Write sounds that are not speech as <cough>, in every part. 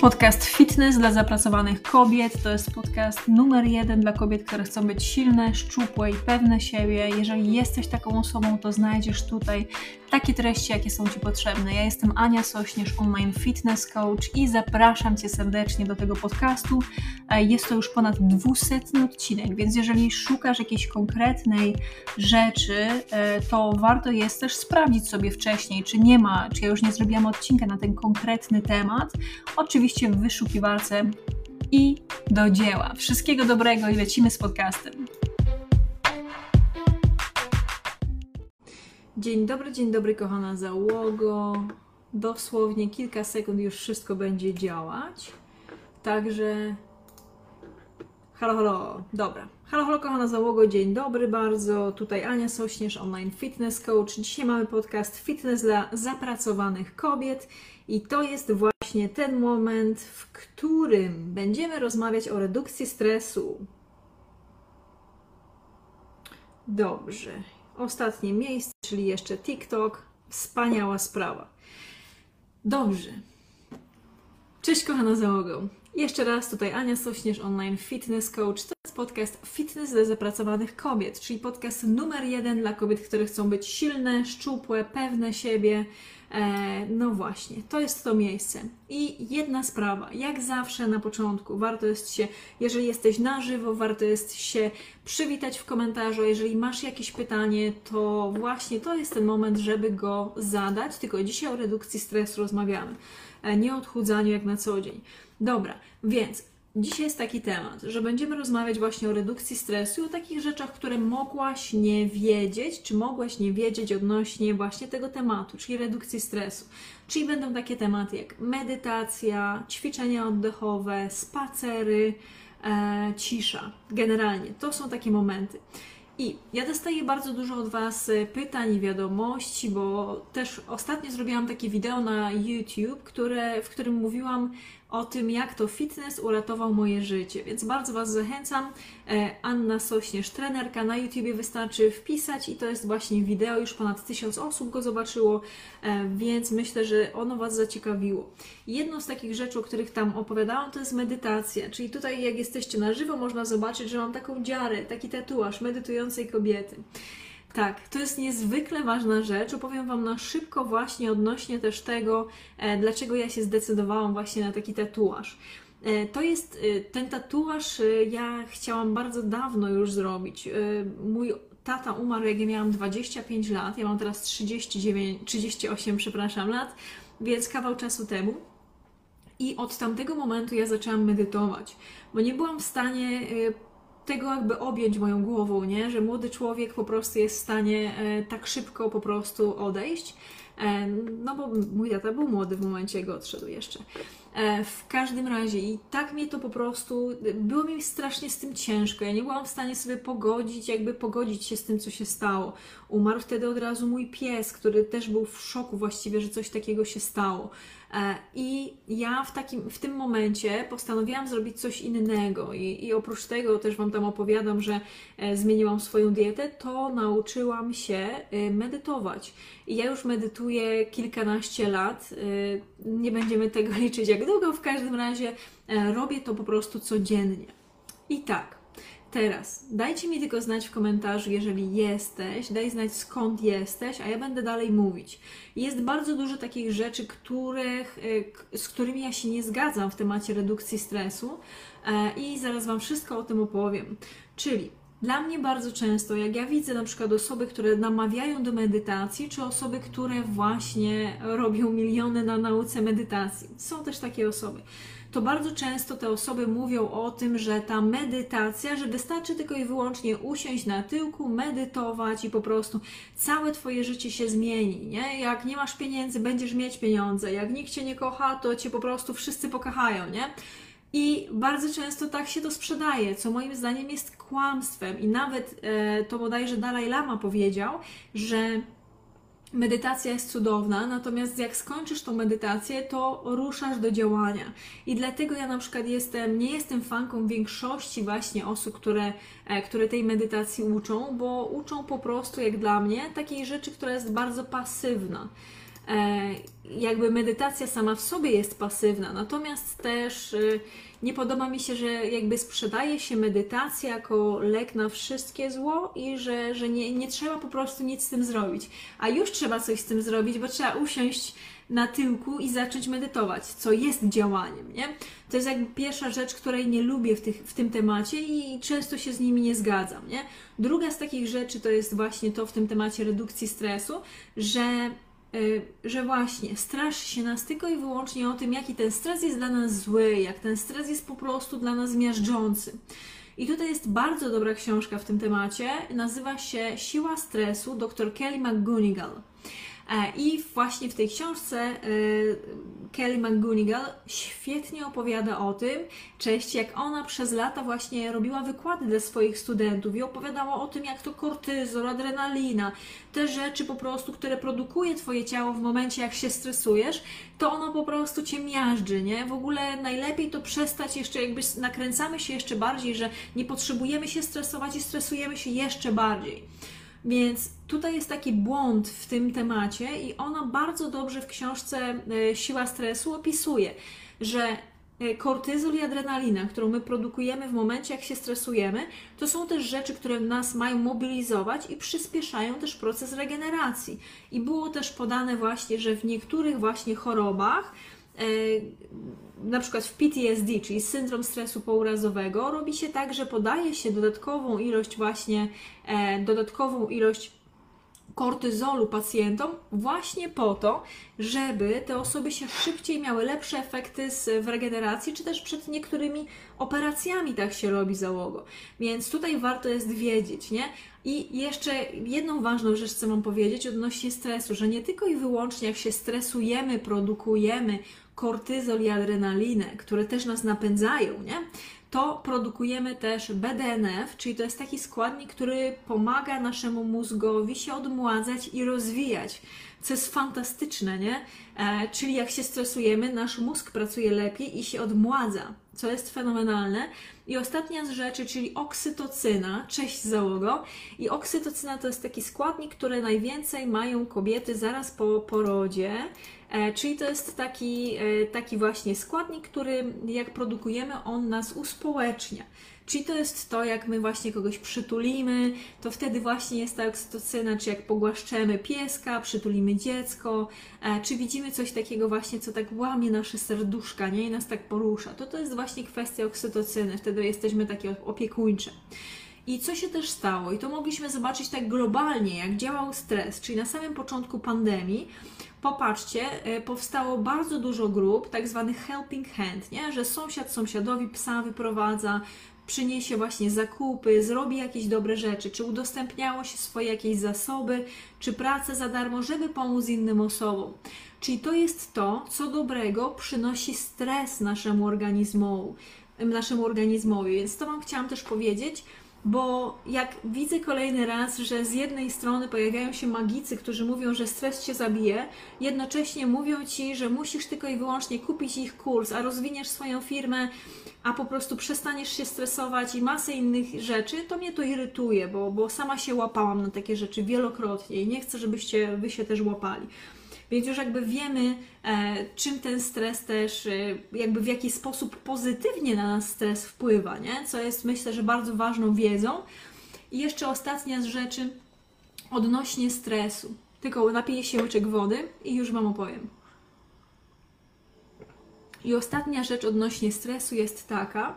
Podcast Fitness dla zapracowanych kobiet to jest podcast numer jeden dla kobiet, które chcą być silne, szczupłe i pewne siebie. Jeżeli jesteś taką osobą, to znajdziesz tutaj takie treści, jakie są Ci potrzebne. Ja jestem Ania Sośnierz, online fitness coach i zapraszam Cię serdecznie do tego podcastu. E, jest to już ponad 200 odcinek, więc jeżeli szukasz jakiejś konkretnej rzeczy, e, to warto jest też sprawdzić sobie wcześniej, czy nie ma, czy ja już nie zrobiłam odcinka na ten konkretny temat. Oczywiście w wyszukiwarce i do dzieła. Wszystkiego dobrego i lecimy z podcastem. Dzień dobry, dzień dobry, kochana załogo. Dosłownie kilka sekund już wszystko będzie działać. Także. Halo, halo, dobra. Halo, halo, kochana załogo, dzień dobry bardzo. Tutaj Ania Sośnierz, online fitness coach. Dzisiaj mamy podcast Fitness dla zapracowanych kobiet i to jest właśnie ten moment, w którym będziemy rozmawiać o redukcji stresu. Dobrze. Ostatnie miejsce, czyli jeszcze TikTok. Wspaniała sprawa. Dobrze. Cześć kochana załogą. Jeszcze raz tutaj Ania Sośnierz, online fitness coach. To jest podcast Fitness dla zapracowanych kobiet, czyli podcast numer jeden dla kobiet, które chcą być silne, szczupłe, pewne siebie, E, no właśnie, to jest to miejsce. I jedna sprawa, jak zawsze na początku, warto jest się, jeżeli jesteś na żywo, warto jest się przywitać w komentarzu. Jeżeli masz jakieś pytanie, to właśnie to jest ten moment, żeby go zadać. Tylko dzisiaj o redukcji stresu rozmawiamy, nie o odchudzaniu jak na co dzień. Dobra, więc Dzisiaj jest taki temat, że będziemy rozmawiać właśnie o redukcji stresu i o takich rzeczach, które mogłaś nie wiedzieć, czy mogłaś nie wiedzieć odnośnie właśnie tego tematu, czyli redukcji stresu. Czyli będą takie tematy jak medytacja, ćwiczenia oddechowe, spacery, e, cisza. Generalnie to są takie momenty. I ja dostaję bardzo dużo od Was e, pytań wiadomości, bo też ostatnio zrobiłam takie wideo na YouTube, które, w którym mówiłam o tym, jak to fitness uratował moje życie. Więc bardzo Was zachęcam. E, Anna Sośnierz, trenerka na YouTubie wystarczy wpisać i to jest właśnie wideo, już ponad tysiąc osób go zobaczyło, e, więc myślę, że ono Was zaciekawiło. Jedną z takich rzeczy, o których tam opowiadałam, to jest medytacja, czyli tutaj jak jesteście na żywo, można zobaczyć, że mam taką dziarę, taki tatuaż medytującej kobiety. Tak, to jest niezwykle ważna rzecz. Opowiem Wam na szybko właśnie odnośnie też tego, e, dlaczego ja się zdecydowałam właśnie na taki tatuaż. E, to jest e, ten tatuaż, ja chciałam bardzo dawno już zrobić. Mój tata umarł, jak ja miałam 25 lat, ja mam teraz 39, 38, przepraszam, lat, więc kawał czasu temu. I od tamtego momentu ja zaczęłam medytować, bo nie byłam w stanie tego jakby objąć moją głową, nie? Że młody człowiek po prostu jest w stanie e, tak szybko po prostu odejść. E, no bo mój tata był młody w momencie, jak odszedł jeszcze. E, w każdym razie i tak mnie to po prostu, było mi strasznie z tym ciężko. Ja nie byłam w stanie sobie pogodzić, jakby pogodzić się z tym, co się stało. Umarł wtedy od razu mój pies, który też był w szoku właściwie, że coś takiego się stało. E, I ja w, takim, w tym momencie postanowiłam zrobić coś innego. I, I oprócz tego też Wam tam opowiadam, że e, zmieniłam swoją dietę, to nauczyłam się medytować. I ja już medytuję kilkanaście lat. Nie będziemy tego <laughs> liczyć jak długo, w każdym razie robię to po prostu codziennie. I tak. Teraz dajcie mi tylko znać w komentarzu, jeżeli jesteś, daj znać skąd jesteś, a ja będę dalej mówić. Jest bardzo dużo takich rzeczy, których, e, z którymi ja się nie zgadzam w temacie redukcji stresu e, i zaraz Wam wszystko o tym opowiem. Czyli dla mnie bardzo często, jak ja widzę na przykład osoby, które namawiają do medytacji, czy osoby, które właśnie robią miliony na nauce medytacji, są też takie osoby to bardzo często te osoby mówią o tym, że ta medytacja, że wystarczy tylko i wyłącznie usiąść na tyłku, medytować i po prostu całe Twoje życie się zmieni. Nie? Jak nie masz pieniędzy, będziesz mieć pieniądze. Jak nikt Cię nie kocha, to Cię po prostu wszyscy pokochają, nie? I bardzo często tak się to sprzedaje, co moim zdaniem jest kłamstwem. I nawet e, to bodajże Dalaj Lama powiedział, że Medytacja jest cudowna, natomiast jak skończysz tą medytację, to ruszasz do działania. I dlatego ja na przykład jestem, nie jestem fanką większości właśnie osób, które, e, które tej medytacji uczą, bo uczą po prostu, jak dla mnie, takiej rzeczy, która jest bardzo pasywna. E, jakby medytacja sama w sobie jest pasywna, natomiast też e, nie podoba mi się, że jakby sprzedaje się medytację jako lek na wszystkie zło i że, że nie, nie trzeba po prostu nic z tym zrobić. A już trzeba coś z tym zrobić, bo trzeba usiąść na tyłku i zacząć medytować, co jest działaniem, nie? To jest jakby pierwsza rzecz, której nie lubię w, tych, w tym temacie i często się z nimi nie zgadzam, nie? Druga z takich rzeczy to jest właśnie to w tym temacie redukcji stresu, że że właśnie straszy się nas tylko i wyłącznie o tym, jaki ten stres jest dla nas zły, jak ten stres jest po prostu dla nas miażdżący. I tutaj jest bardzo dobra książka w tym temacie, nazywa się Siła stresu dr Kelly McGonigal. E, I właśnie w tej książce e, Kelly McGonigal świetnie opowiada o tym, cześć, jak ona przez lata właśnie robiła wykłady dla swoich studentów i opowiadała o tym, jak to kortyzol, adrenalina, te rzeczy po prostu, które produkuje Twoje ciało w momencie, jak się stresujesz, to ono po prostu Cię miażdży, nie? W ogóle najlepiej to przestać jeszcze, jakby nakręcamy się jeszcze bardziej, że nie potrzebujemy się stresować i stresujemy się jeszcze bardziej. Więc tutaj jest taki błąd w tym temacie i ona bardzo dobrze w książce e, Siła stresu opisuje, że e, kortyzol i adrenalina, którą my produkujemy w momencie, jak się stresujemy, to są też rzeczy, które nas mają mobilizować i przyspieszają też proces regeneracji. I było też podane właśnie, że w niektórych właśnie chorobach e, na przykład w PTSD, czyli syndrom stresu pourazowego, robi się tak, że podaje się dodatkową ilość właśnie, e, dodatkową ilość kortyzolu pacjentom właśnie po to, żeby te osoby się szybciej miały lepsze efekty z, w regeneracji, czy też przed niektórymi operacjami tak się robi załogo. Więc tutaj warto jest wiedzieć, nie? I jeszcze jedną ważną rzecz chcę Wam powiedzieć odnośnie stresu, że nie tylko i wyłącznie jak się stresujemy, produkujemy kortyzol i adrenalinę, które też nas napędzają, nie? to produkujemy też BDNF, czyli to jest taki składnik, który pomaga naszemu mózgowi się odmładzać i rozwijać, co jest fantastyczne, nie? E, czyli jak się stresujemy, nasz mózg pracuje lepiej i się odmładza, co jest fenomenalne. I ostatnia z rzeczy, czyli oksytocyna, cześć załogo. I oksytocyna to jest taki składnik, który najwięcej mają kobiety zaraz po porodzie. E, czyli to jest taki, e, taki właśnie składnik, który jak produkujemy, on nas uspołecznia. Czyli to jest to, jak my właśnie kogoś przytulimy, to wtedy właśnie jest ta oksytocyna, czy jak pogłaszczemy pieska, przytulimy dziecko, e, czy widzimy coś takiego właśnie, co tak łamie nasze serduszka, nie? I nas tak porusza. To to jest właśnie kwestia oksytocyny, wtedy jesteśmy takie opiekuńcze. I co się też stało? I to mogliśmy zobaczyć tak globalnie, jak działał stres, czyli na samym początku pandemii, popatrzcie, e, powstało bardzo dużo grup, tak zwanych helping hand, nie? że sąsiad sąsiadowi psa wyprowadza, przyniesie właśnie zakupy, zrobi jakieś dobre rzeczy, czy udostępniało się swoje jakieś zasoby, czy pracę za darmo, żeby pomóc innym osobom. Czyli to jest to, co dobrego przynosi stres naszemu organizmowi, naszemu organizmowi. Więc to Wam chciałam też powiedzieć, bo jak widzę kolejny raz, że z jednej strony pojawiają się magicy, którzy mówią, że stres cię zabije, jednocześnie mówią ci, że musisz tylko i wyłącznie kupić ich kurs, a rozwiniesz swoją firmę, a po prostu przestaniesz się stresować i masę innych rzeczy, to mnie to irytuje, bo, bo sama się łapałam na takie rzeczy wielokrotnie i nie chcę, żebyście wy się też łapali. Więc już jakby wiemy, e, czym ten stres też, e, jakby w jaki sposób pozytywnie na nas stres wpływa, nie? co jest myślę, że bardzo ważną wiedzą. I jeszcze ostatnia z rzeczy odnośnie stresu. Tylko napiję się łyczek wody i już Wam opowiem. I ostatnia rzecz odnośnie stresu jest taka,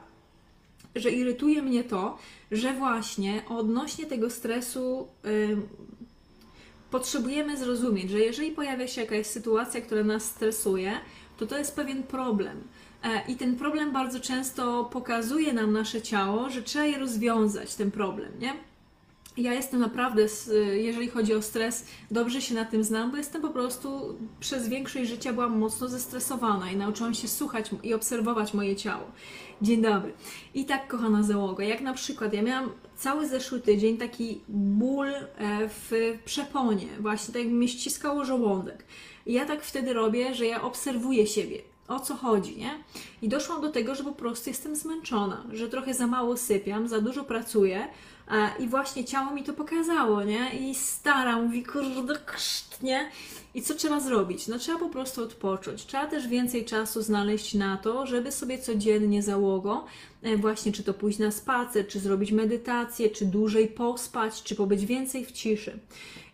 że irytuje mnie to, że właśnie odnośnie tego stresu potrzebujemy zrozumieć, że jeżeli pojawia się jakaś sytuacja, która nas stresuje, to to jest pewien problem. E, I ten problem bardzo często pokazuje nam nasze ciało, że trzeba je rozwiązać, ten problem, nie? Ja jestem naprawdę, jeżeli chodzi o stres, dobrze się na tym znam, bo jestem po prostu przez większość życia byłam mocno zestresowana i nauczyłam się słuchać i obserwować moje ciało. Dzień dobry. I tak, kochana załoga, jak na przykład ja miałam cały zeszły tydzień taki ból e, w przeponie, właśnie tak jakby ściskało żołądek. I ja tak wtedy robię, że ja obserwuję siebie o co chodzi, nie? I doszłam do tego, że po prostu jestem zmęczona, że trochę za mało sypiam, za dużo pracuję I właśnie ciało mi to pokazało, nie? I stara mówi, kurde, kszt, nie? I co trzeba zrobić? No trzeba po prostu odpocząć. Trzeba też więcej czasu znaleźć na to, żeby sobie codziennie załogą, e, właśnie czy to pójść na spacer, czy zrobić medytację, czy dłużej pospać, czy pobyć więcej w ciszy.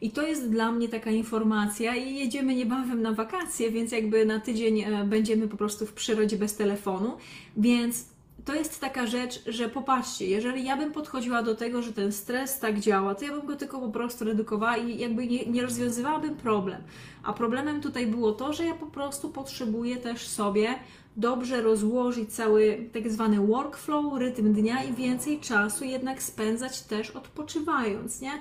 I to jest dla mnie taka informacja i jedziemy niebawem na wakacje, więc jakby na tydzień e, będziemy po prostu w przyrodzie bez telefonu, więc to jest taka rzecz, że popatrzcie, jeżeli ja bym podchodziła do tego, że ten stres tak działa, to ja bym go tylko po prostu redukowała i jakby nie, nie rozwiązywałabym problem. A problemem tutaj było to, że ja po prostu potrzebuję też sobie dobrze rozłożyć cały tak zwany workflow, rytm dnia i więcej czasu jednak spędzać też odpoczywając, nie?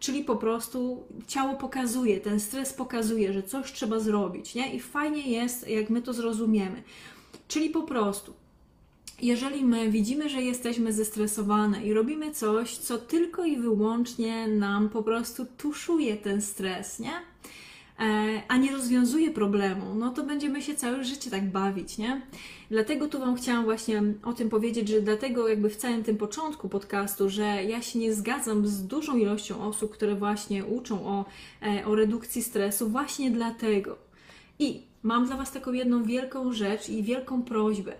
Czyli po prostu ciało pokazuje, ten stres pokazuje, że coś trzeba zrobić, nie? I fajnie jest, jak my to zrozumiemy. Czyli po prostu jeżeli my widzimy, że jesteśmy zestresowane i robimy coś, co tylko i wyłącznie nam po prostu tuszuje ten stres, nie? E, a nie rozwiązuje problemu, no to będziemy się całe życie tak bawić, nie? Dlatego tu Wam chciałam właśnie o tym powiedzieć, że dlatego jakby w całym tym początku podcastu, że ja się nie zgadzam z dużą ilością osób, które właśnie uczą o, e, o redukcji stresu, właśnie dlatego. I mam dla Was taką jedną wielką rzecz i wielką prośbę.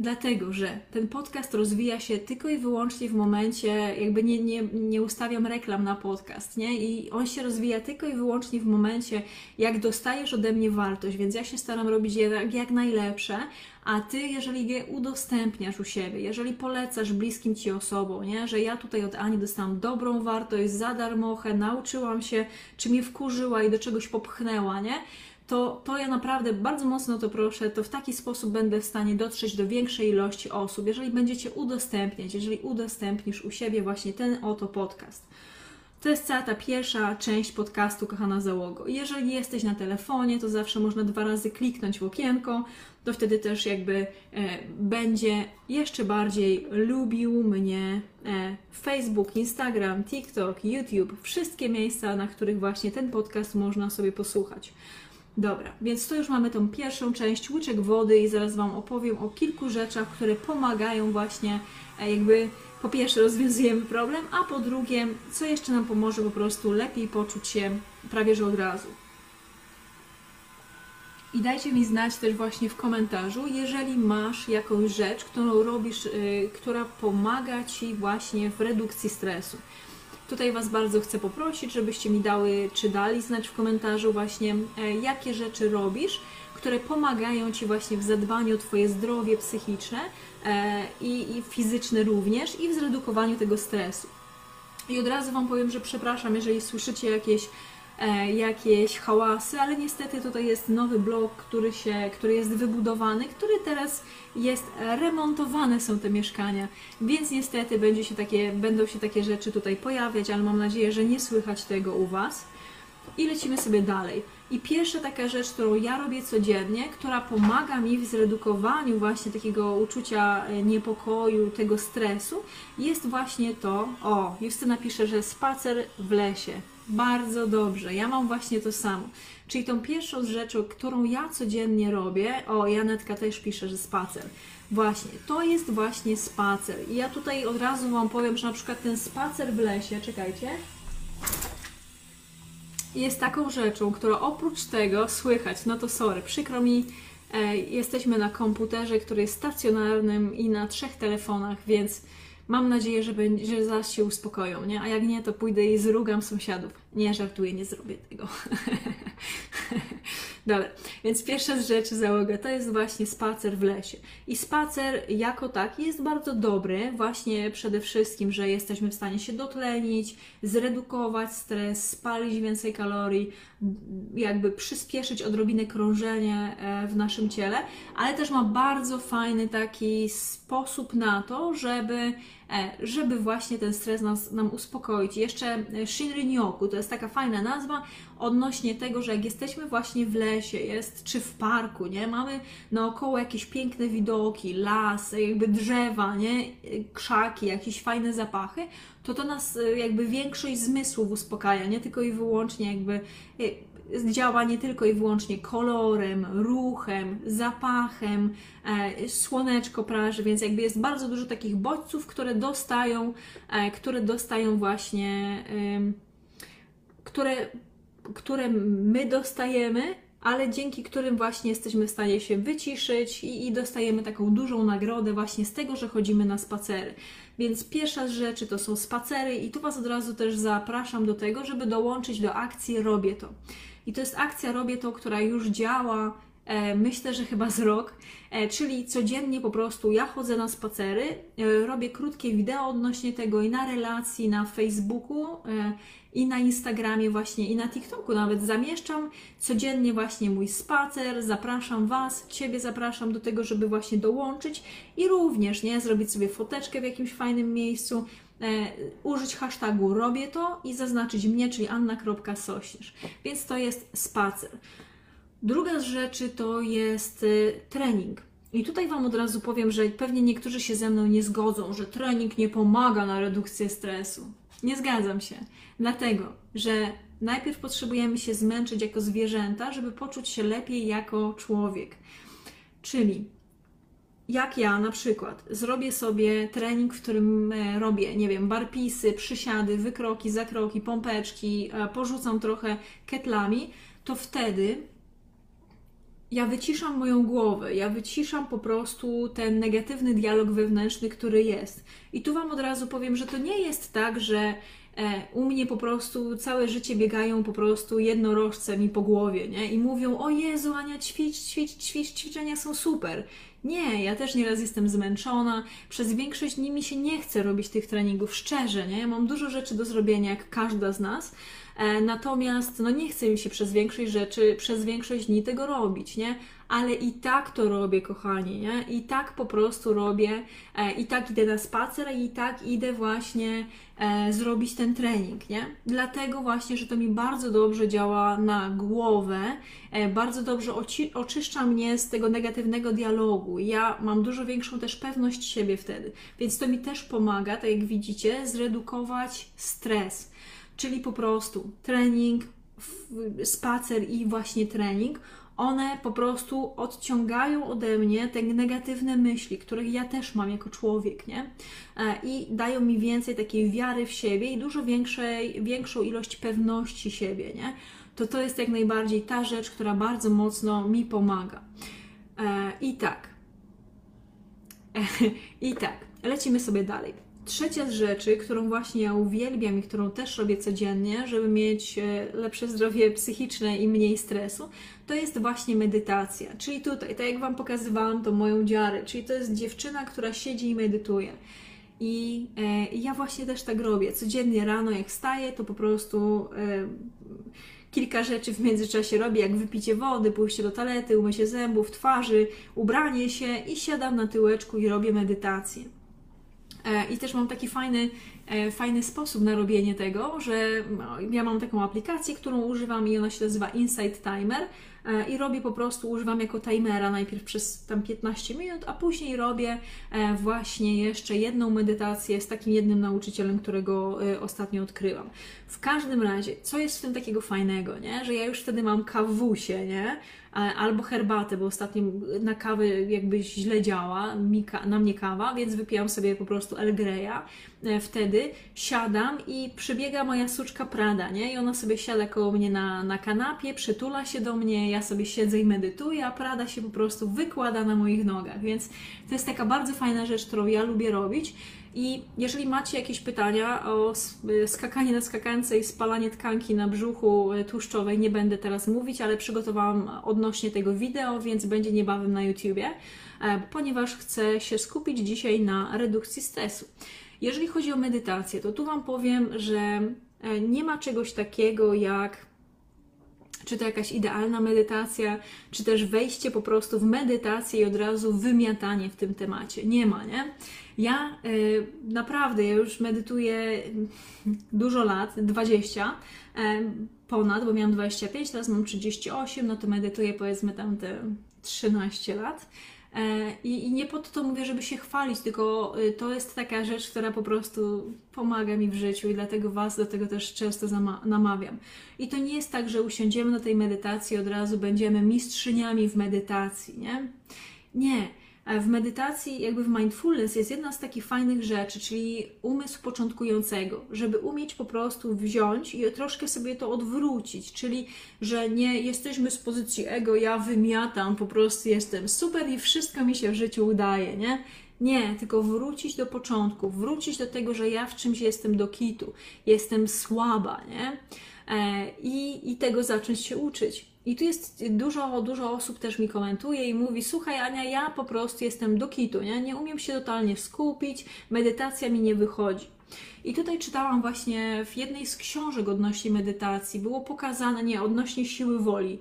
Dlatego, że ten podcast rozwija się tylko i wyłącznie w momencie, jakby nie, nie, nie ustawiam reklam na podcast, nie? I on się rozwija tylko i wyłącznie w momencie, jak dostajesz ode mnie wartość, więc ja się staram robić jak, jak najlepsze, a ty, jeżeli je udostępniasz u siebie, jeżeli polecasz bliskim ci osobom, nie? że ja tutaj od Ani dostałam dobrą wartość za darmochę, nauczyłam się, czy mnie wkurzyła i do czegoś popchnęła, nie? To, to ja naprawdę bardzo mocno to proszę, to w taki sposób będę w stanie dotrzeć do większej ilości osób, jeżeli będziecie udostępniać, jeżeli udostępnisz u siebie właśnie ten oto podcast. To jest cała ta pierwsza część podcastu, kochana załogo. Jeżeli jesteś na telefonie, to zawsze można dwa razy kliknąć w okienko, to wtedy też jakby e, będzie jeszcze bardziej lubił mnie e, Facebook, Instagram, TikTok, YouTube, wszystkie miejsca, na których właśnie ten podcast można sobie posłuchać. Dobra, więc to już mamy tą pierwszą część, łyczek wody i zaraz Wam opowiem o kilku rzeczach, które pomagają właśnie e, jakby po pierwsze rozwiązujemy problem, a po drugie, co jeszcze nam pomoże po prostu lepiej poczuć się prawie że od razu. I dajcie mi znać też właśnie w komentarzu, jeżeli masz jakąś rzecz, którą robisz, yy, która pomaga Ci właśnie w redukcji stresu. Tutaj Was bardzo chcę poprosić, żebyście mi dały, czy dali znać w komentarzu właśnie, e, jakie rzeczy robisz, które pomagają Ci właśnie w zadbaniu o Twoje zdrowie psychiczne e, i, i fizyczne również i w zredukowaniu tego stresu. I od razu Wam powiem, że przepraszam, jeżeli słyszycie jakieś jakieś hałasy, ale niestety tutaj jest nowy blok, który, się, który jest wybudowany, który teraz jest remontowane są te mieszkania, więc niestety będzie się takie, będą się takie rzeczy tutaj pojawiać, ale mam nadzieję, że nie słychać tego u Was. I lecimy sobie dalej. I pierwsza taka rzecz, którą ja robię codziennie, która pomaga mi w zredukowaniu właśnie takiego uczucia e, niepokoju, tego stresu, jest właśnie to, o, Justyna pisze, że spacer w lesie. Bardzo dobrze. Ja mam właśnie to samo. Czyli tą pierwszą rzeczą, którą ja codziennie robię, o, Janetka też pisze, że spacer. Właśnie, to jest właśnie spacer. I ja tutaj od razu Wam powiem, że na przykład ten spacer w lesie, czekajcie, jest taką rzeczą, która oprócz tego słychać, no to sorry, przykro mi, e, jesteśmy na komputerze, który jest stacjonarnym i na trzech telefonach, więc Mam nadzieję, że, będzie, że się uspokoją, nie? A jak nie, to pójdę i zrugam sąsiadów. Nie, żartuję, nie zrobię tego. <laughs> Dobra, więc pierwsza z rzeczy załoga to jest właśnie spacer w lesie. I spacer jako taki jest bardzo dobry, właśnie przede wszystkim, że jesteśmy w stanie się dotlenić, zredukować stres, spalić więcej kalorii, jakby przyspieszyć odrobinę krążenie w naszym ciele, ale też ma bardzo fajny taki sposób na to, żeby, żeby właśnie ten stres nas, nam uspokoić. Jeszcze Shinrin-yoku to jest taka fajna nazwa odnośnie tego, że jak jesteśmy właśnie w lesie, jest czy w parku, nie, mamy naokoło jakieś piękne widoki, las, jakby drzewa, nie, krzaki, jakieś fajne zapachy, to to nas jakby większość zmysłów uspokaja, nie? Tylko i wyłącznie jakby działa nie tylko i wyłącznie kolorem, ruchem, zapachem, e, słoneczko praży, więc jakby jest bardzo dużo takich bodźców, które dostają, e, które dostają właśnie, które, które my dostajemy, ale dzięki którym właśnie jesteśmy w stanie się wyciszyć i, i, dostajemy taką dużą nagrodę właśnie z tego, że chodzimy na spacery. Więc pierwsza z rzeczy to są spacery i tu Was od razu też zapraszam do tego, żeby dołączyć do akcji Robię to. I to jest akcja Robię to, która już działa e, myślę, że chyba z rok, e, czyli codziennie po prostu ja chodzę na spacery, e, robię krótkie wideo odnośnie tego i na relacji, na Facebooku i na Instagramie właśnie i na TikToku nawet zamieszczam codziennie właśnie mój spacer, zapraszam Was, Ciebie zapraszam do tego, żeby właśnie dołączyć i również, nie, zrobić sobie foteczkę w jakimś fajnym miejscu, użyć hashtagu robię to i zaznaczyć mnie, czyli anna.sośnierz. Więc to jest spacer. Druga z rzeczy to jest y, trening. I tutaj Wam od razu powiem, że pewnie niektórzy się ze mną nie zgodzą, że trening nie pomaga na redukcję stresu. Nie zgadzam się. Dlatego, że najpierw potrzebujemy się zmęczyć jako zwierzęta, żeby poczuć się lepiej jako człowiek. Czyli jak ja na przykład zrobię sobie trening, w którym e, robię, nie wiem, barpisy, przysiady, wykroki, zakroki, pompeczki, e, porzucam trochę ketlami, to wtedy ja wyciszam moją głowę, ja wyciszam po prostu ten negatywny dialog wewnętrzny, który jest. I tu Wam od razu powiem, że to nie jest tak, że e, u mnie po prostu całe życie biegają po prostu jednorożce mi po głowie, nie? I mówią, o Jezu, Ania, ćwicz, ćwicz, ćwicz, ćwiczenia są super. Nie, ja też nieraz jestem zmęczona. Przez większość dni mi się nie chce robić tych treningów, szczerze, nie? Ja mam dużo rzeczy do zrobienia, jak każda z nas, E, natomiast no nie chcę mi się przez większość rzeczy, przez większość dni tego robić, nie? Ale i tak to robię, kochani, nie? I tak po prostu robię, e, i tak idę na spacer, i tak idę właśnie e, zrobić ten trening, nie? Dlatego właśnie, że to mi bardzo dobrze działa na głowę, bardzo dobrze oci- oczyszcza mnie z tego negatywnego dialogu. Ja mam dużo większą też pewność siebie wtedy, więc to mi też pomaga, tak jak widzicie, zredukować stres czyli po prostu trening, spacer i właśnie trening, one po prostu odciągają ode mnie te negatywne myśli, których ja też mam jako człowiek, nie? E, I dają mi więcej takiej wiary w siebie i dużo większej, większą ilość pewności siebie, nie? To to jest jak najbardziej ta rzecz, która bardzo mocno mi pomaga. E, I tak. <laughs> I tak. Lecimy sobie dalej. Trzecia z rzeczy, którą właśnie ja uwielbiam i którą też robię codziennie, żeby mieć e, lepsze zdrowie psychiczne i mniej stresu, to jest właśnie medytacja. Czyli tutaj, tak jak Wam pokazywałam, to moją dziarę, czyli to jest dziewczyna, która siedzi i medytuje. I e, ja właśnie też tak robię. Codziennie rano, jak wstaję, to po prostu e, kilka rzeczy w międzyczasie robię, jak wypicie wody, pójście do toalety, umycie zębów, twarzy, ubranie się i siadam na tyłeczku i robię medytację. E, I też mam taki fajny, e, fajny sposób na robienie tego, że no, ja mam taką aplikację, którą używam i ona się nazywa Insight Timer e, i robię po prostu, używam jako timera najpierw przez tam 15 minut, a później robię właśnie jeszcze jedną medytację z takim jednym nauczycielem, którego ostatnio odkryłam. W każdym razie, co jest w tym takiego fajnego, nie? Że ja już wtedy mam kawusie, nie? Albo herbatę, bo ostatnio na kawę jakby źle działa, na mnie kawa, więc wypijam sobie po prostu El Greya. E, wtedy siadam i przybiega moja suczka Prada, nie? I ona sobie siada koło mnie na, na kanapie, przytula się do mnie, ja sobie siedzę i medytuję, a Prada się po prostu wykłada na moich nogach, więc to jest taka bardzo fajna rzecz, którą ja lubię robić. I jeżeli macie jakieś pytania o skakanie na skakance i spalanie tkanki na brzuchu e, tłuszczowej, nie będę teraz mówić, ale przygotowałam odnośnie tego wideo, więc będzie niebawem na YouTubie, e, ponieważ chcę się skupić dzisiaj na redukcji stresu. Jeżeli chodzi o medytację, to tu Wam powiem, że e, nie ma czegoś takiego jak czy to jakaś idealna medytacja, czy też wejście po prostu w medytację i od razu wymiatanie w tym temacie. Nie ma, nie? Ja y, naprawdę, ja już medytuję dużo lat, 20 y, ponad, bo miałam 25, teraz mam 38, no to medytuję powiedzmy tam te 13 lat. E, I, I nie po to to mówię, żeby się chwalić, tylko y, to jest taka rzecz, która po prostu pomaga mi w życiu i dlatego Was do tego też często namawiam. I to nie jest tak, że usiądziemy na tej medytacji od razu będziemy mistrzyniami w medytacji, nie? Nie w medytacji, jakby w mindfulness jest jedna z takich fajnych rzeczy, czyli umysł początkującego, żeby umieć po prostu wziąć i troszkę sobie to odwrócić, czyli że nie jesteśmy z pozycji ego, ja wymiatam, po prostu jestem super i wszystko mi się w życiu udaje, nie? Nie, tylko wrócić do początku, wrócić do tego, że ja w czymś jestem do kitu, jestem słaba, nie? E, I, i tego zacząć się uczyć. I tu jest dużo, dużo osób też mi komentuje i mówi: Słuchaj, Ania, ja po prostu jestem do kitu, nie? nie umiem się totalnie skupić, medytacja mi nie wychodzi. I tutaj czytałam właśnie w jednej z książek odnośnie medytacji, było pokazane, nie, odnośnie siły woli,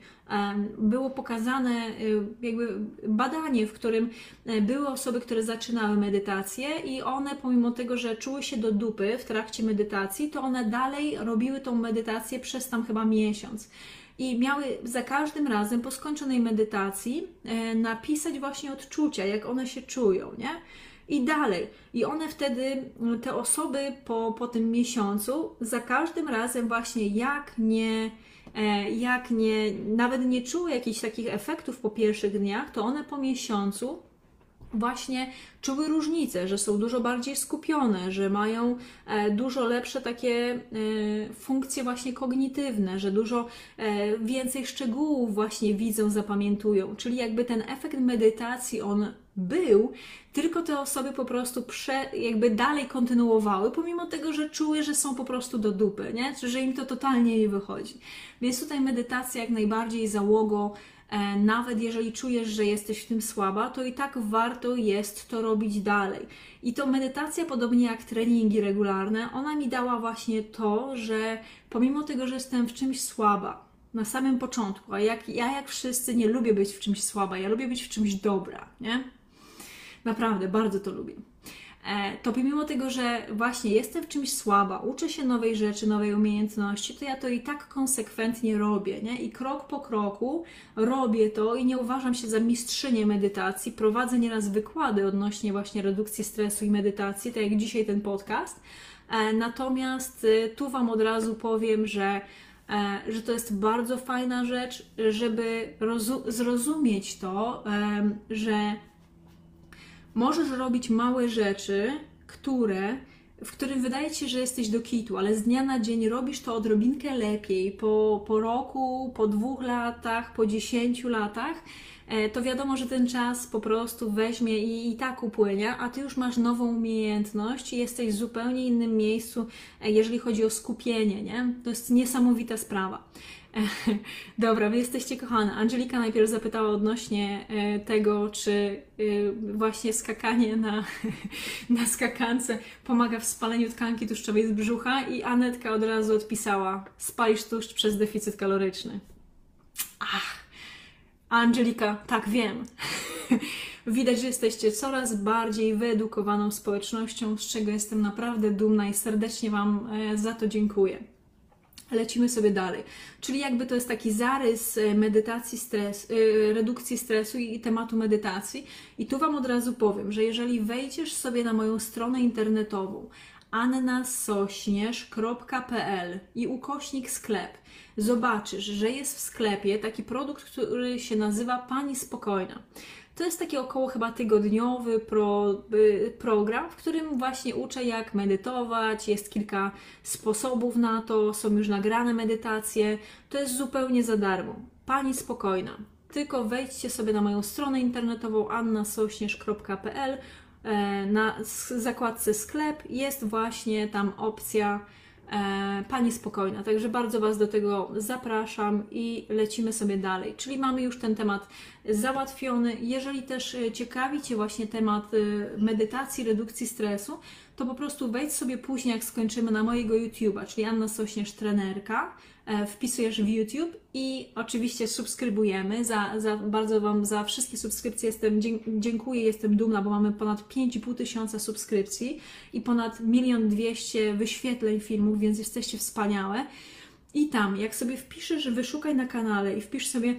było pokazane y, jakby badanie, w którym e, były osoby, które zaczynały medytację i one pomimo tego, że czuły się do dupy w trakcie medytacji, to one dalej robiły tą medytację przez tam chyba miesiąc i miały za każdym razem po skończonej medytacji e, napisać właśnie odczucia, jak one się czują, nie? I dalej. I one wtedy, te osoby po, po tym miesiącu, za każdym razem właśnie jak nie, e, jak nie, nawet nie czuły jakichś takich efektów po pierwszych dniach, to one po miesiącu właśnie czuły różnice, że są dużo bardziej skupione, że mają e, dużo lepsze takie e, funkcje właśnie kognitywne, że dużo e, więcej szczegółów właśnie widzą, zapamiętują. Czyli jakby ten efekt medytacji on był, tylko te osoby po prostu prze, jakby dalej kontynuowały, pomimo tego, że czuły, że są po prostu do dupy, nie? że im to totalnie nie wychodzi. Więc tutaj medytacja jak najbardziej załogo nawet jeżeli czujesz, że jesteś w tym słaba, to i tak warto jest to robić dalej. I to medytacja, podobnie jak treningi regularne, ona mi dała właśnie to, że pomimo tego, że jestem w czymś słaba, na samym początku, a jak, ja jak wszyscy nie lubię być w czymś słaba, ja lubię być w czymś dobra, nie? Naprawdę, bardzo to lubię. E, to pomimo tego, że właśnie jestem w czymś słaba, uczę się nowej rzeczy, nowej umiejętności, to ja to i tak konsekwentnie robię, nie? I krok po kroku robię to i nie uważam się za mistrzynię medytacji. Prowadzę nieraz wykłady odnośnie właśnie redukcji stresu i medytacji, tak jak dzisiaj ten podcast. E, natomiast y, tu Wam od razu powiem, że e, że to jest bardzo fajna rzecz, żeby zrozumieć to, że Możesz robić małe rzeczy, które, w którym wydaje ci się, że jesteś do kitu, ale z dnia na dzień robisz to odrobinkę lepiej. Po, po roku, po dwóch latach, po dziesięciu latach, e, to wiadomo, że ten czas po prostu weźmie i, i tak upłynie, a ty już masz nową umiejętność i jesteś w zupełnie innym miejscu, e, jeżeli chodzi o skupienie, nie? To jest niesamowita sprawa. <laughs> Dobra, wy jesteście kochane. Angelika najpierw zapytała odnośnie e, tego, czy e, właśnie skakanie na, <laughs> na skakance pomaga w spaleniu tkanki tłuszczowej z brzucha i Anetka od razu odpisała spalisz tłuszcz przez deficyt kaloryczny. Ach, Angelika, tak wiem. <laughs> Widać, że jesteście coraz bardziej wyedukowaną społecznością, z czego jestem naprawdę dumna i serdecznie Wam e, za to dziękuję. Lecimy sobie dalej. Czyli jakby to jest taki zarys e, medytacji, stres, e, redukcji stresu i tematu medytacji. I tu Wam od razu powiem, że jeżeli wejdziesz sobie na moją stronę internetową annasośnierz.pl i ukośnik sklep, zobaczysz, że jest w sklepie taki produkt, który się nazywa Pani Spokojna. To jest taki około chyba tygodniowy pro, y, program, w którym właśnie uczę jak medytować, jest kilka sposobów na to, są już nagrane medytacje. To jest zupełnie za darmo. Pani spokojna. Tylko wejdźcie sobie na moją stronę internetową annasośnierz.pl e, na zakładce sklep jest właśnie tam opcja Pani spokojna. Także bardzo Was do tego zapraszam i lecimy sobie dalej. Czyli mamy już ten temat załatwiony. Jeżeli też e, ciekawi Cię właśnie temat e, medytacji, redukcji stresu, to po prostu wejdź sobie później, jak skończymy na mojego YouTube'a, czyli Anna Sośnierz Trenerka, e, wpisujesz w YouTube i oczywiście subskrybujemy. Za, za, bardzo Wam za wszystkie subskrypcje jestem, dziękuję, jestem dumna, bo mamy ponad 5,5 tysiąca subskrypcji i ponad 1 200 wyświetleń filmów, więc jesteście wspaniałe. I tam, jak sobie wpiszesz, wyszukaj na kanale i wpisz sobie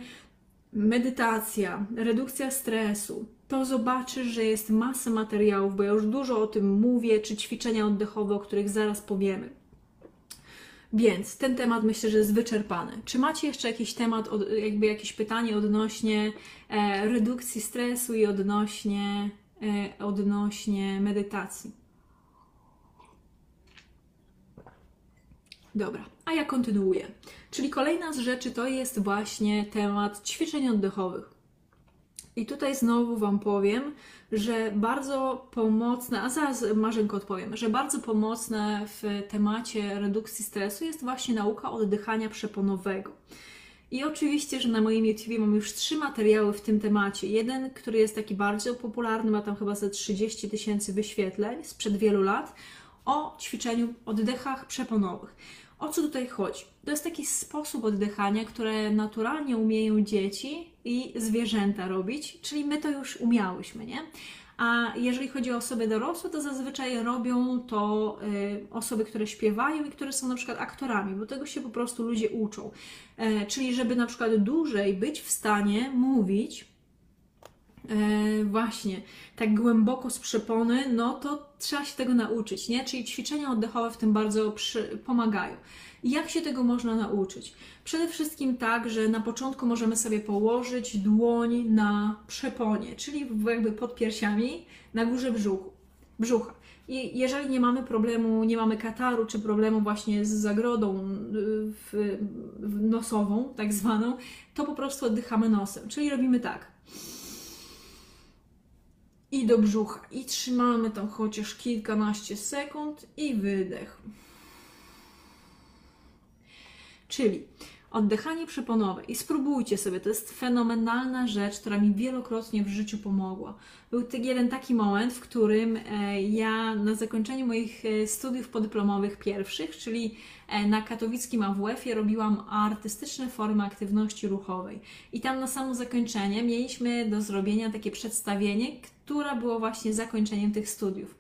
medytacja, redukcja stresu, to zobaczysz, że jest masa materiałów, bo ja już dużo o tym mówię, czy ćwiczenia oddechowe, o których zaraz powiemy. Więc ten temat myślę, że jest wyczerpany. Czy macie jeszcze jakiś temat, jakby jakieś pytanie odnośnie e, redukcji stresu i odnośnie, e, odnośnie medytacji? Dobra, a ja kontynuuję. Czyli kolejna z rzeczy to jest właśnie temat ćwiczeń oddechowych. I tutaj znowu Wam powiem, że bardzo pomocne, a zaraz Marzenko odpowiem, że bardzo pomocne w temacie redukcji stresu jest właśnie nauka oddychania przeponowego. I oczywiście, że na moim YouTube mam już trzy materiały w tym temacie. Jeden, który jest taki bardzo popularny, ma tam chyba ze 30 tysięcy wyświetleń sprzed wielu lat, o ćwiczeniu oddechach przeponowych. O co tutaj chodzi? To jest taki sposób oddychania, które naturalnie umieją dzieci i zwierzęta robić, czyli my to już umiałyśmy, nie? A jeżeli chodzi o osoby dorosłe, to zazwyczaj robią to y, osoby, które śpiewają i które są na przykład aktorami, bo tego się po prostu ludzie uczą. E, czyli żeby na przykład dłużej być w stanie mówić, e, właśnie tak głęboko z przepony, no to trzeba się tego nauczyć, nie? Czyli ćwiczenia oddechowe w tym bardzo przy, pomagają. Jak się tego można nauczyć? Przede wszystkim tak, że na początku możemy sobie położyć dłoń na przeponie, czyli jakby pod piersiami, na górze brzuchu, brzucha. I jeżeli nie mamy problemu, nie mamy kataru, czy problemu właśnie z zagrodą y, w, w nosową, tak zwaną, to po prostu oddychamy nosem. Czyli robimy tak. I do brzucha. I trzymamy tam chociaż kilkanaście sekund i wydech. Czyli oddychanie przyponowe i spróbujcie sobie, to jest fenomenalna rzecz, która mi wielokrotnie w życiu pomogła. Był jeden taki moment, w którym e, ja na zakończeniu moich e, studiów podyplomowych pierwszych, czyli e, na katowickim AWF-ie robiłam artystyczne formy aktywności ruchowej. I tam na samo zakończenie mieliśmy do zrobienia takie przedstawienie, które było właśnie zakończeniem tych studiów.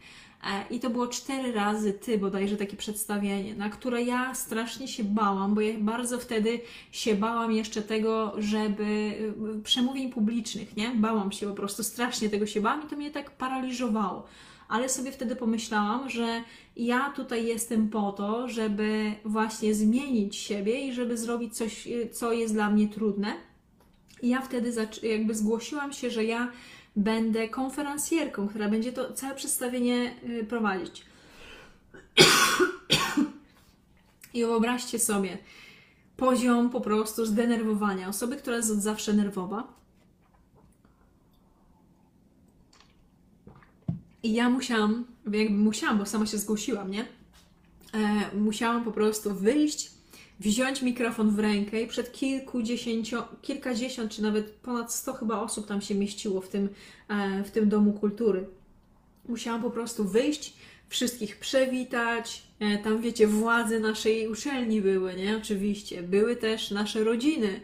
E, I to było cztery razy ty, bodajże takie przedstawienie, na które ja strasznie się bałam, bo ja bardzo wtedy się bałam jeszcze tego, żeby y, przemówień publicznych, nie? Bałam się po prostu, strasznie tego się bałam i to mnie tak paraliżowało. Ale sobie wtedy pomyślałam, że ja tutaj jestem po to, żeby właśnie zmienić siebie i żeby zrobić coś, y, co jest dla mnie trudne. I ja wtedy jakby zgłosiłam się, że ja będę konferencjerką, która będzie to całe przedstawienie y, prowadzić. <coughs> I wyobraźcie sobie poziom po prostu zdenerwowania osoby, która jest od zawsze nerwowa. I ja musiałam, jakby musiałam, bo sama się zgłosiłam, nie? E, musiałam po prostu wyjść wziąć mikrofon w rękę i przed kilkudziesięcio, kilkadziesiąt, czy nawet ponad sto chyba osób tam się mieściło w tym, e, w tym domu kultury. Musiałam po prostu wyjść, wszystkich przewitać. E, tam, wiecie, władze naszej uczelni były, nie? Oczywiście. Były też nasze rodziny.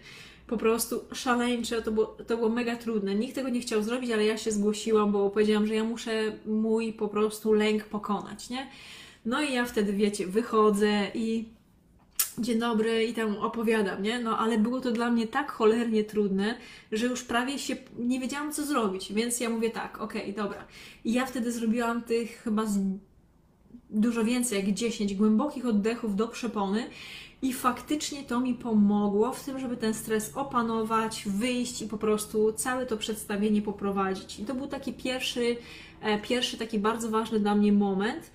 Po prostu szaleńcze, to było, to było mega trudne. Nikt tego nie chciał zrobić, ale ja się zgłosiłam, bo powiedziałam, że ja muszę mój po prostu lęk pokonać, nie? No i ja wtedy, wiecie, wychodzę i dzień dobry i tam opowiadam, nie? No ale było to dla mnie tak cholernie trudne, że już prawie się nie wiedziałam, co zrobić, więc ja mówię tak, okej, okay, dobra. I ja wtedy zrobiłam tych chyba z... dużo więcej, jak 10 głębokich oddechów do przepony i faktycznie to mi pomogło w tym, żeby ten stres opanować, wyjść i po prostu całe to przedstawienie poprowadzić. I to był taki pierwszy, e, pierwszy taki bardzo ważny dla mnie moment,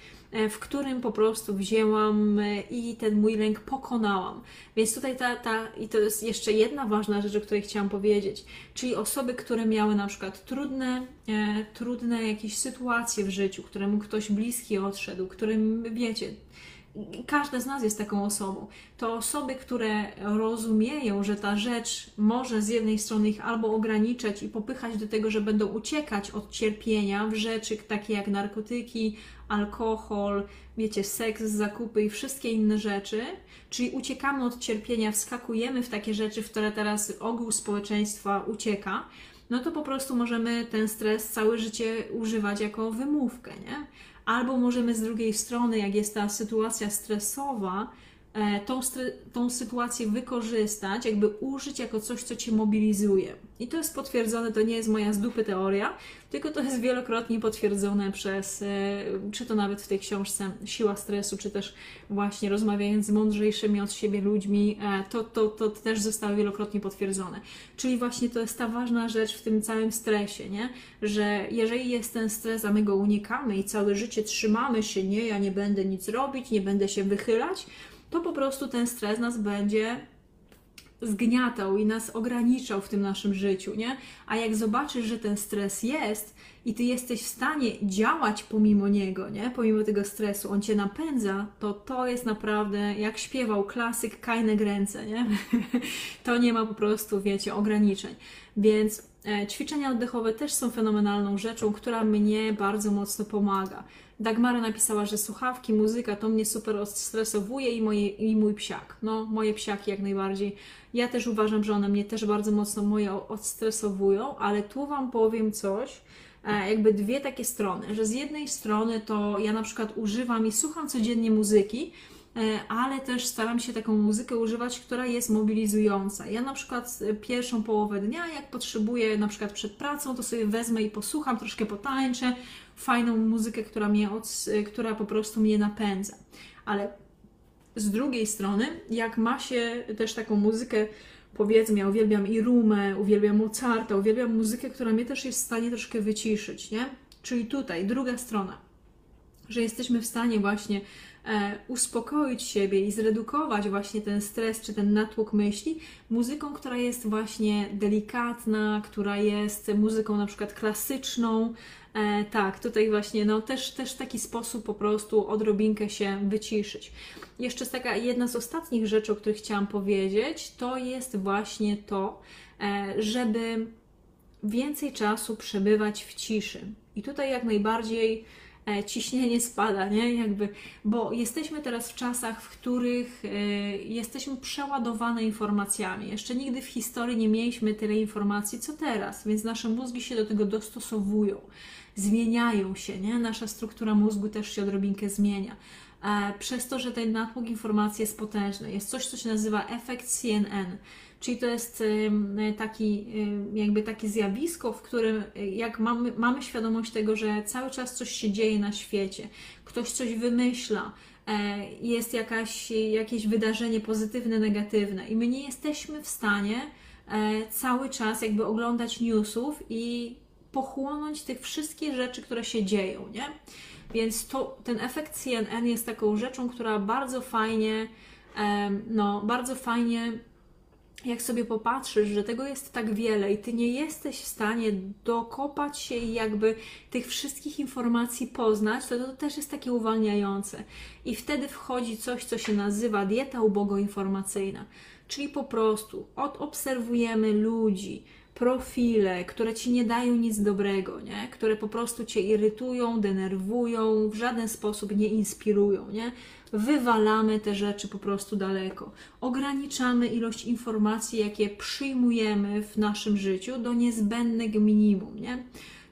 w którym po prostu wzięłam e, i ten mój lęk pokonałam. Więc tutaj ta, ta, i to jest jeszcze jedna ważna rzecz, o której chciałam powiedzieć, czyli osoby, które miały na przykład trudne, e, trudne jakieś sytuacje w życiu, któremu ktoś bliski odszedł, którym, wiecie, każda z nas jest taką osobą. To osoby, które rozumieją, że ta rzecz może z jednej strony ich albo ograniczać i popychać do tego, że będą uciekać od cierpienia w rzeczy takie jak narkotyki, alkohol, wiecie, seks, zakupy i wszystkie inne rzeczy, czyli uciekamy od cierpienia, wskakujemy w takie rzeczy, w które teraz ogół społeczeństwa ucieka, no to po prostu możemy ten stres całe życie używać jako wymówkę, nie? Albo możemy z drugiej strony, jak jest ta sytuacja stresowa, tą, tą sytuację wykorzystać, jakby użyć jako coś, co cię mobilizuje. I to jest potwierdzone, to nie jest moja z dupy teoria, tylko to jest wielokrotnie potwierdzone przez, e, czy to nawet w tej książce Siła stresu, czy też właśnie rozmawiając z mądrzejszymi od siebie ludźmi, e, to, to, to też zostało wielokrotnie potwierdzone. Czyli właśnie to jest ta ważna rzecz w tym całym stresie, nie? że jeżeli jest ten stres, a my go unikamy i całe życie trzymamy się, nie, ja nie będę nic robić, nie będę się wychylać, to po prostu ten stres nas będzie zgniatał i nas ograniczał w tym naszym życiu, nie? A jak zobaczysz, że ten stres jest i ty jesteś w stanie działać pomimo niego, nie? Pomimo tego stresu, on cię napędza, to to jest naprawdę, jak śpiewał klasyk Kajne Gręce, nie? <laughs> to nie ma po prostu, wiecie, ograniczeń. Więc e, ćwiczenia oddechowe też są fenomenalną rzeczą, która mnie bardzo mocno pomaga. Dagmara napisała, że słuchawki, muzyka to mnie super odstresowuje i, moje, i mój psiak. No, moje psiaki jak najbardziej. Ja też uważam, że one mnie też bardzo mocno moje odstresowują, ale tu Wam powiem coś, e, jakby dwie takie strony, że z jednej strony to ja na przykład używam i słucham codziennie muzyki, ale też staram się taką muzykę używać, która jest mobilizująca. Ja na przykład pierwszą połowę dnia, jak potrzebuję na przykład przed pracą, to sobie wezmę i posłucham, troszkę potańczę, fajną muzykę, która, mnie od, która po prostu mnie napędza. Ale z drugiej strony, jak ma się też taką muzykę, powiedzmy, ja uwielbiam i Rumę, uwielbiam Mozarta, uwielbiam muzykę, która mnie też jest w stanie troszkę wyciszyć, nie? Czyli tutaj, druga strona, że jesteśmy w stanie właśnie e, uspokoić siebie i zredukować właśnie ten stres czy ten natłok myśli muzyką, która jest właśnie delikatna, która jest muzyką na przykład klasyczną, E, tak, tutaj właśnie no, też, też taki sposób po prostu odrobinkę się wyciszyć. Jeszcze taka jedna z ostatnich rzeczy, o których chciałam powiedzieć, to jest właśnie to, e, żeby więcej czasu przebywać w ciszy. I tutaj jak najbardziej e, ciśnienie spada, nie? Jakby, bo jesteśmy teraz w czasach, w których e, jesteśmy przeładowane informacjami. Jeszcze nigdy w historii nie mieliśmy tyle informacji, co teraz, więc nasze mózgi się do tego dostosowują zmieniają się, nie? Nasza struktura mózgu też się odrobinkę zmienia. E, przez to, że ten natłok informacji jest potężny. Jest coś, co się nazywa efekt CNN, czyli to jest taki, jakby takie zjawisko, w którym e, jak mamy, mamy świadomość tego, że cały czas coś się dzieje na świecie, ktoś coś wymyśla, e, jest jakaś, jakieś wydarzenie pozytywne, negatywne i my nie jesteśmy w stanie cały czas jakby oglądać newsów i pochłonąć tych wszystkich rzeczy, które się dzieją, nie? Więc to, ten efekt CNN jest taką rzeczą, która bardzo fajnie, no, bardzo fajnie, jak sobie popatrzysz, że tego jest tak wiele i ty nie jesteś w stanie dokopać się i jakby tych wszystkich informacji poznać, to to też jest takie uwalniające. I wtedy wchodzi coś, co się nazywa dieta ubogoinformacyjna. Czyli po prostu odobserwujemy ludzi, profile, które ci nie dają nic dobrego, nie? które po prostu cię irytują, denerwują, w żaden sposób nie inspirują. Nie? Wywalamy te rzeczy po prostu daleko. Ograniczamy ilość informacji, jakie przyjmujemy w naszym życiu do niezbędnego minimum. Nie?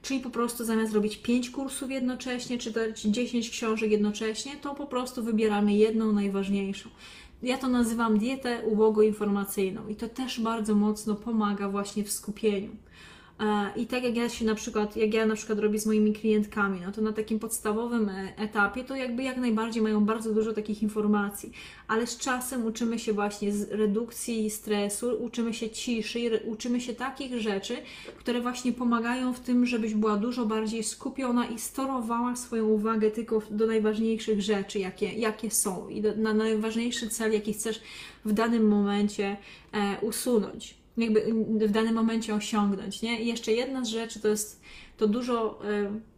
Czyli po prostu zamiast robić 5 kursów jednocześnie, czy 10 książek jednocześnie, to po prostu wybieramy jedną najważniejszą. Ja to nazywam dietę ubogo-informacyjną i to też bardzo mocno pomaga właśnie w skupieniu. I tak jak ja się na przykład, jak ja na przykład robię z moimi klientkami, no to na takim podstawowym e, etapie to jakby jak najbardziej mają bardzo dużo takich informacji, ale z czasem uczymy się właśnie z redukcji stresu, uczymy się ciszy, uczymy się takich rzeczy, które właśnie pomagają w tym, żebyś była dużo bardziej skupiona i storowała swoją uwagę tylko do najważniejszych rzeczy, jakie, jakie są i do, na najważniejszy cel, jaki chcesz w danym momencie e, usunąć jakby w danym momencie osiągnąć, nie? I jeszcze jedna z rzeczy to jest to dużo. Y,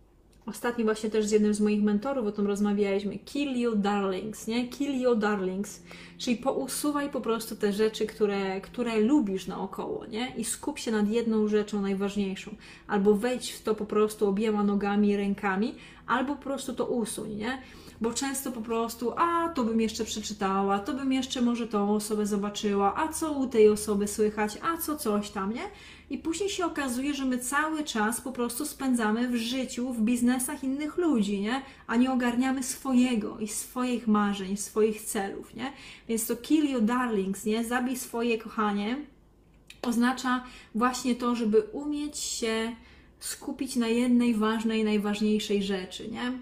ostatnio właśnie też z jednym z moich mentorów o tym rozmawialiśmy. Kill your darlings, nie? Kill your darlings. Czyli pousuwaj po prostu te rzeczy, które, które lubisz naokoło, nie? I skup się nad jedną rzeczą najważniejszą. Albo wejdź w to po prostu obiema nogami, rękami, albo po prostu to usuń, nie? Bo często po prostu, a to bym jeszcze przeczytała, to bym jeszcze może tą osobę zobaczyła, a co u tej osoby słychać, a co coś tam, nie? I później się okazuje, że my cały czas po prostu spędzamy w życiu, w biznesach innych ludzi, nie? A nie ogarniamy swojego i swoich marzeń, swoich celów, nie? Więc to kill your darlings, nie? Zabij swoje kochanie oznacza właśnie to, żeby umieć się skupić na jednej ważnej, najważniejszej rzeczy, nie?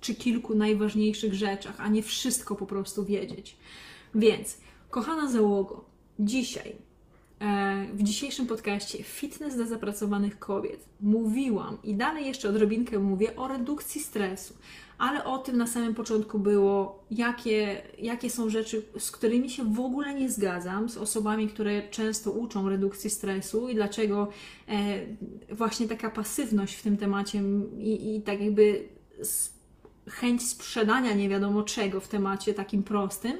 Czy kilku najważniejszych rzeczach, a nie wszystko po prostu wiedzieć. Więc, kochana załogo, dzisiaj, e, w dzisiejszym podcaście Fitness dla zapracowanych kobiet mówiłam i dalej jeszcze odrobinkę mówię o redukcji stresu, ale o tym na samym początku było, jakie, jakie są rzeczy, z którymi się w ogóle nie zgadzam, z osobami, które często uczą redukcji stresu i dlaczego e, właśnie taka pasywność w tym temacie i, i tak jakby chęć sprzedania nie wiadomo czego w temacie takim prostym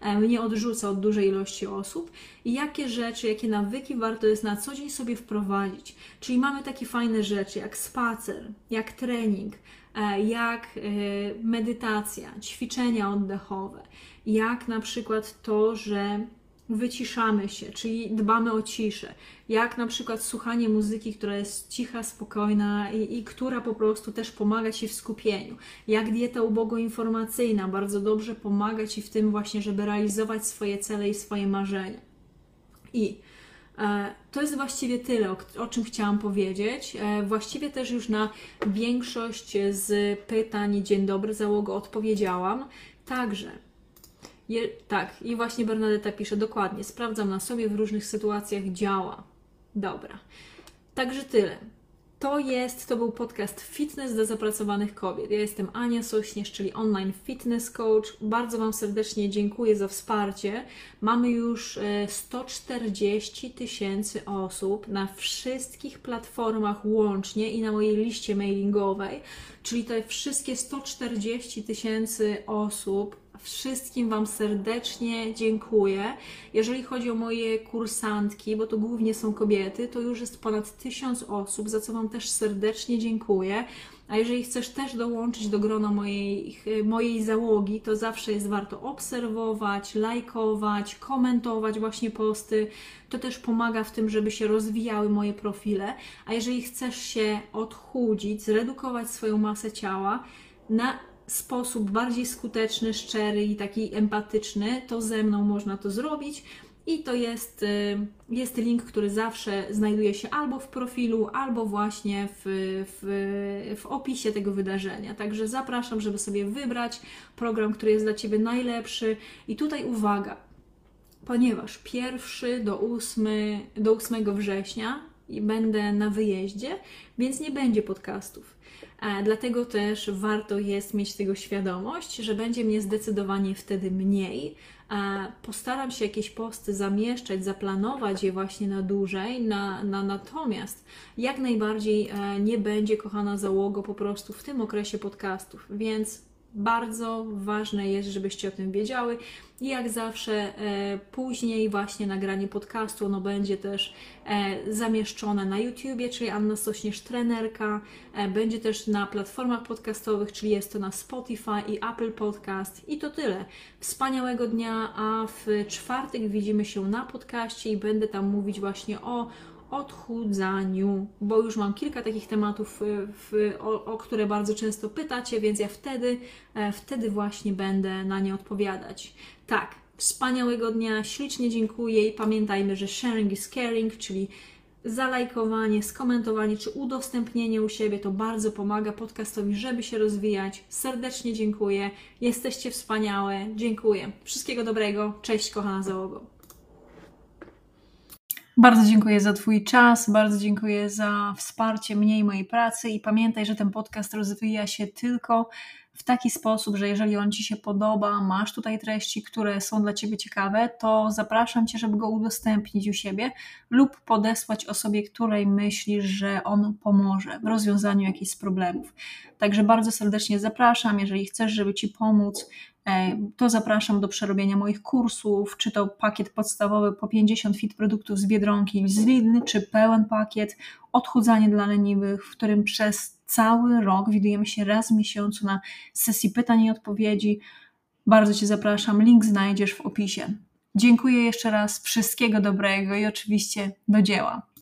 e, mnie odrzuca od dużej ilości osób i jakie rzeczy, jakie nawyki warto jest na co dzień sobie wprowadzić. Czyli mamy takie fajne rzeczy jak spacer, jak trening, e, jak e, medytacja, ćwiczenia oddechowe, jak na przykład to, że wyciszamy się, czyli dbamy o ciszę. Jak na przykład słuchanie muzyki, która jest cicha, spokojna i, i, która po prostu też pomaga Ci w skupieniu. Jak dieta ubogoinformacyjna bardzo dobrze pomaga Ci w tym właśnie, żeby realizować swoje cele i swoje marzenia. I e, to jest właściwie tyle, o, czym chciałam powiedzieć. E, właściwie też już na większość z pytań Dzień dobry załogo odpowiedziałam. Także je, tak, i właśnie Bernadetta pisze dokładnie. Sprawdzam na sobie w różnych sytuacjach, działa. Dobra. Także tyle. To jest, to był podcast Fitness dla zapracowanych kobiet. Ja jestem Ania Sośnierz, czyli online fitness coach. Bardzo Wam serdecznie dziękuję za wsparcie. Mamy już 140 e, tysięcy osób na wszystkich platformach łącznie i na mojej liście mailingowej, czyli te wszystkie 140 tysięcy osób Wszystkim Wam serdecznie dziękuję. Jeżeli chodzi o moje kursantki, bo to głównie są kobiety, to już jest ponad tysiąc osób, za co Wam też serdecznie dziękuję. A jeżeli chcesz też dołączyć do grona mojej, mojej załogi, to zawsze jest warto obserwować, lajkować, komentować właśnie posty. To też pomaga w tym, żeby się rozwijały moje profile. A jeżeli chcesz się odchudzić, zredukować swoją masę ciała, na sposób bardziej skuteczny, szczery i taki empatyczny, to ze mną można to zrobić. I to jest, y, jest link, który zawsze znajduje się albo w profilu, albo właśnie w, w, w opisie tego wydarzenia. Także zapraszam, żeby sobie wybrać program, który jest dla Ciebie najlepszy. I tutaj uwaga, ponieważ pierwszy do 8, do 8 września będę na wyjeździe, więc nie będzie podcastów. E, dlatego też warto jest mieć tego świadomość, że będzie mnie zdecydowanie wtedy mniej. E, postaram się jakieś posty zamieszczać, zaplanować je właśnie na dłużej, na, na, natomiast jak najbardziej e, nie będzie, kochana załogo, po prostu w tym okresie podcastów, więc bardzo ważne jest, żebyście o tym wiedziały. I jak zawsze e, później właśnie nagranie podcastu, ono będzie też e, zamieszczone na YouTubie, czyli Anna Sośnierz Trenerka, e, będzie też na platformach podcastowych, czyli jest to na Spotify i Apple Podcast. I to tyle. Wspaniałego dnia, a w czwartek widzimy się na podcaście i będę tam mówić właśnie o odchudzaniu, bo już mam kilka takich tematów, y, w, o, o, które bardzo często pytacie, więc ja wtedy, e, wtedy właśnie będę na nie odpowiadać. Tak, wspaniałego dnia, ślicznie dziękuję i pamiętajmy, że sharing is caring, czyli zalajkowanie, skomentowanie czy udostępnienie u siebie to bardzo pomaga podcastowi, żeby się rozwijać. Serdecznie dziękuję. Jesteście wspaniałe. Dziękuję. Wszystkiego dobrego. Cześć, kochana załogo. Bardzo dziękuję za Twój czas, bardzo dziękuję za wsparcie mnie i mojej pracy i pamiętaj, że ten podcast rozwija się tylko w taki sposób, że jeżeli on Ci się podoba, masz tutaj treści, które są dla Ciebie ciekawe, to zapraszam Cię, żeby go udostępnić u siebie lub podesłać osobie, której myślisz, że on pomoże w rozwiązaniu jakichś problemów. Także bardzo serdecznie zapraszam, jeżeli chcesz, żeby Ci pomóc, e, to zapraszam do przerobienia moich kursów, czy to pakiet podstawowy po 50 fit produktów z Biedronki z Lidl, czy pełen pakiet odchudzanie dla leniwych, w którym przez cały rok. Widujemy się raz w miesiącu na sesji pytań i odpowiedzi. Bardzo Cię zapraszam. Link znajdziesz w opisie. Dziękuję jeszcze raz. Wszystkiego dobrego i oczywiście do dzieła.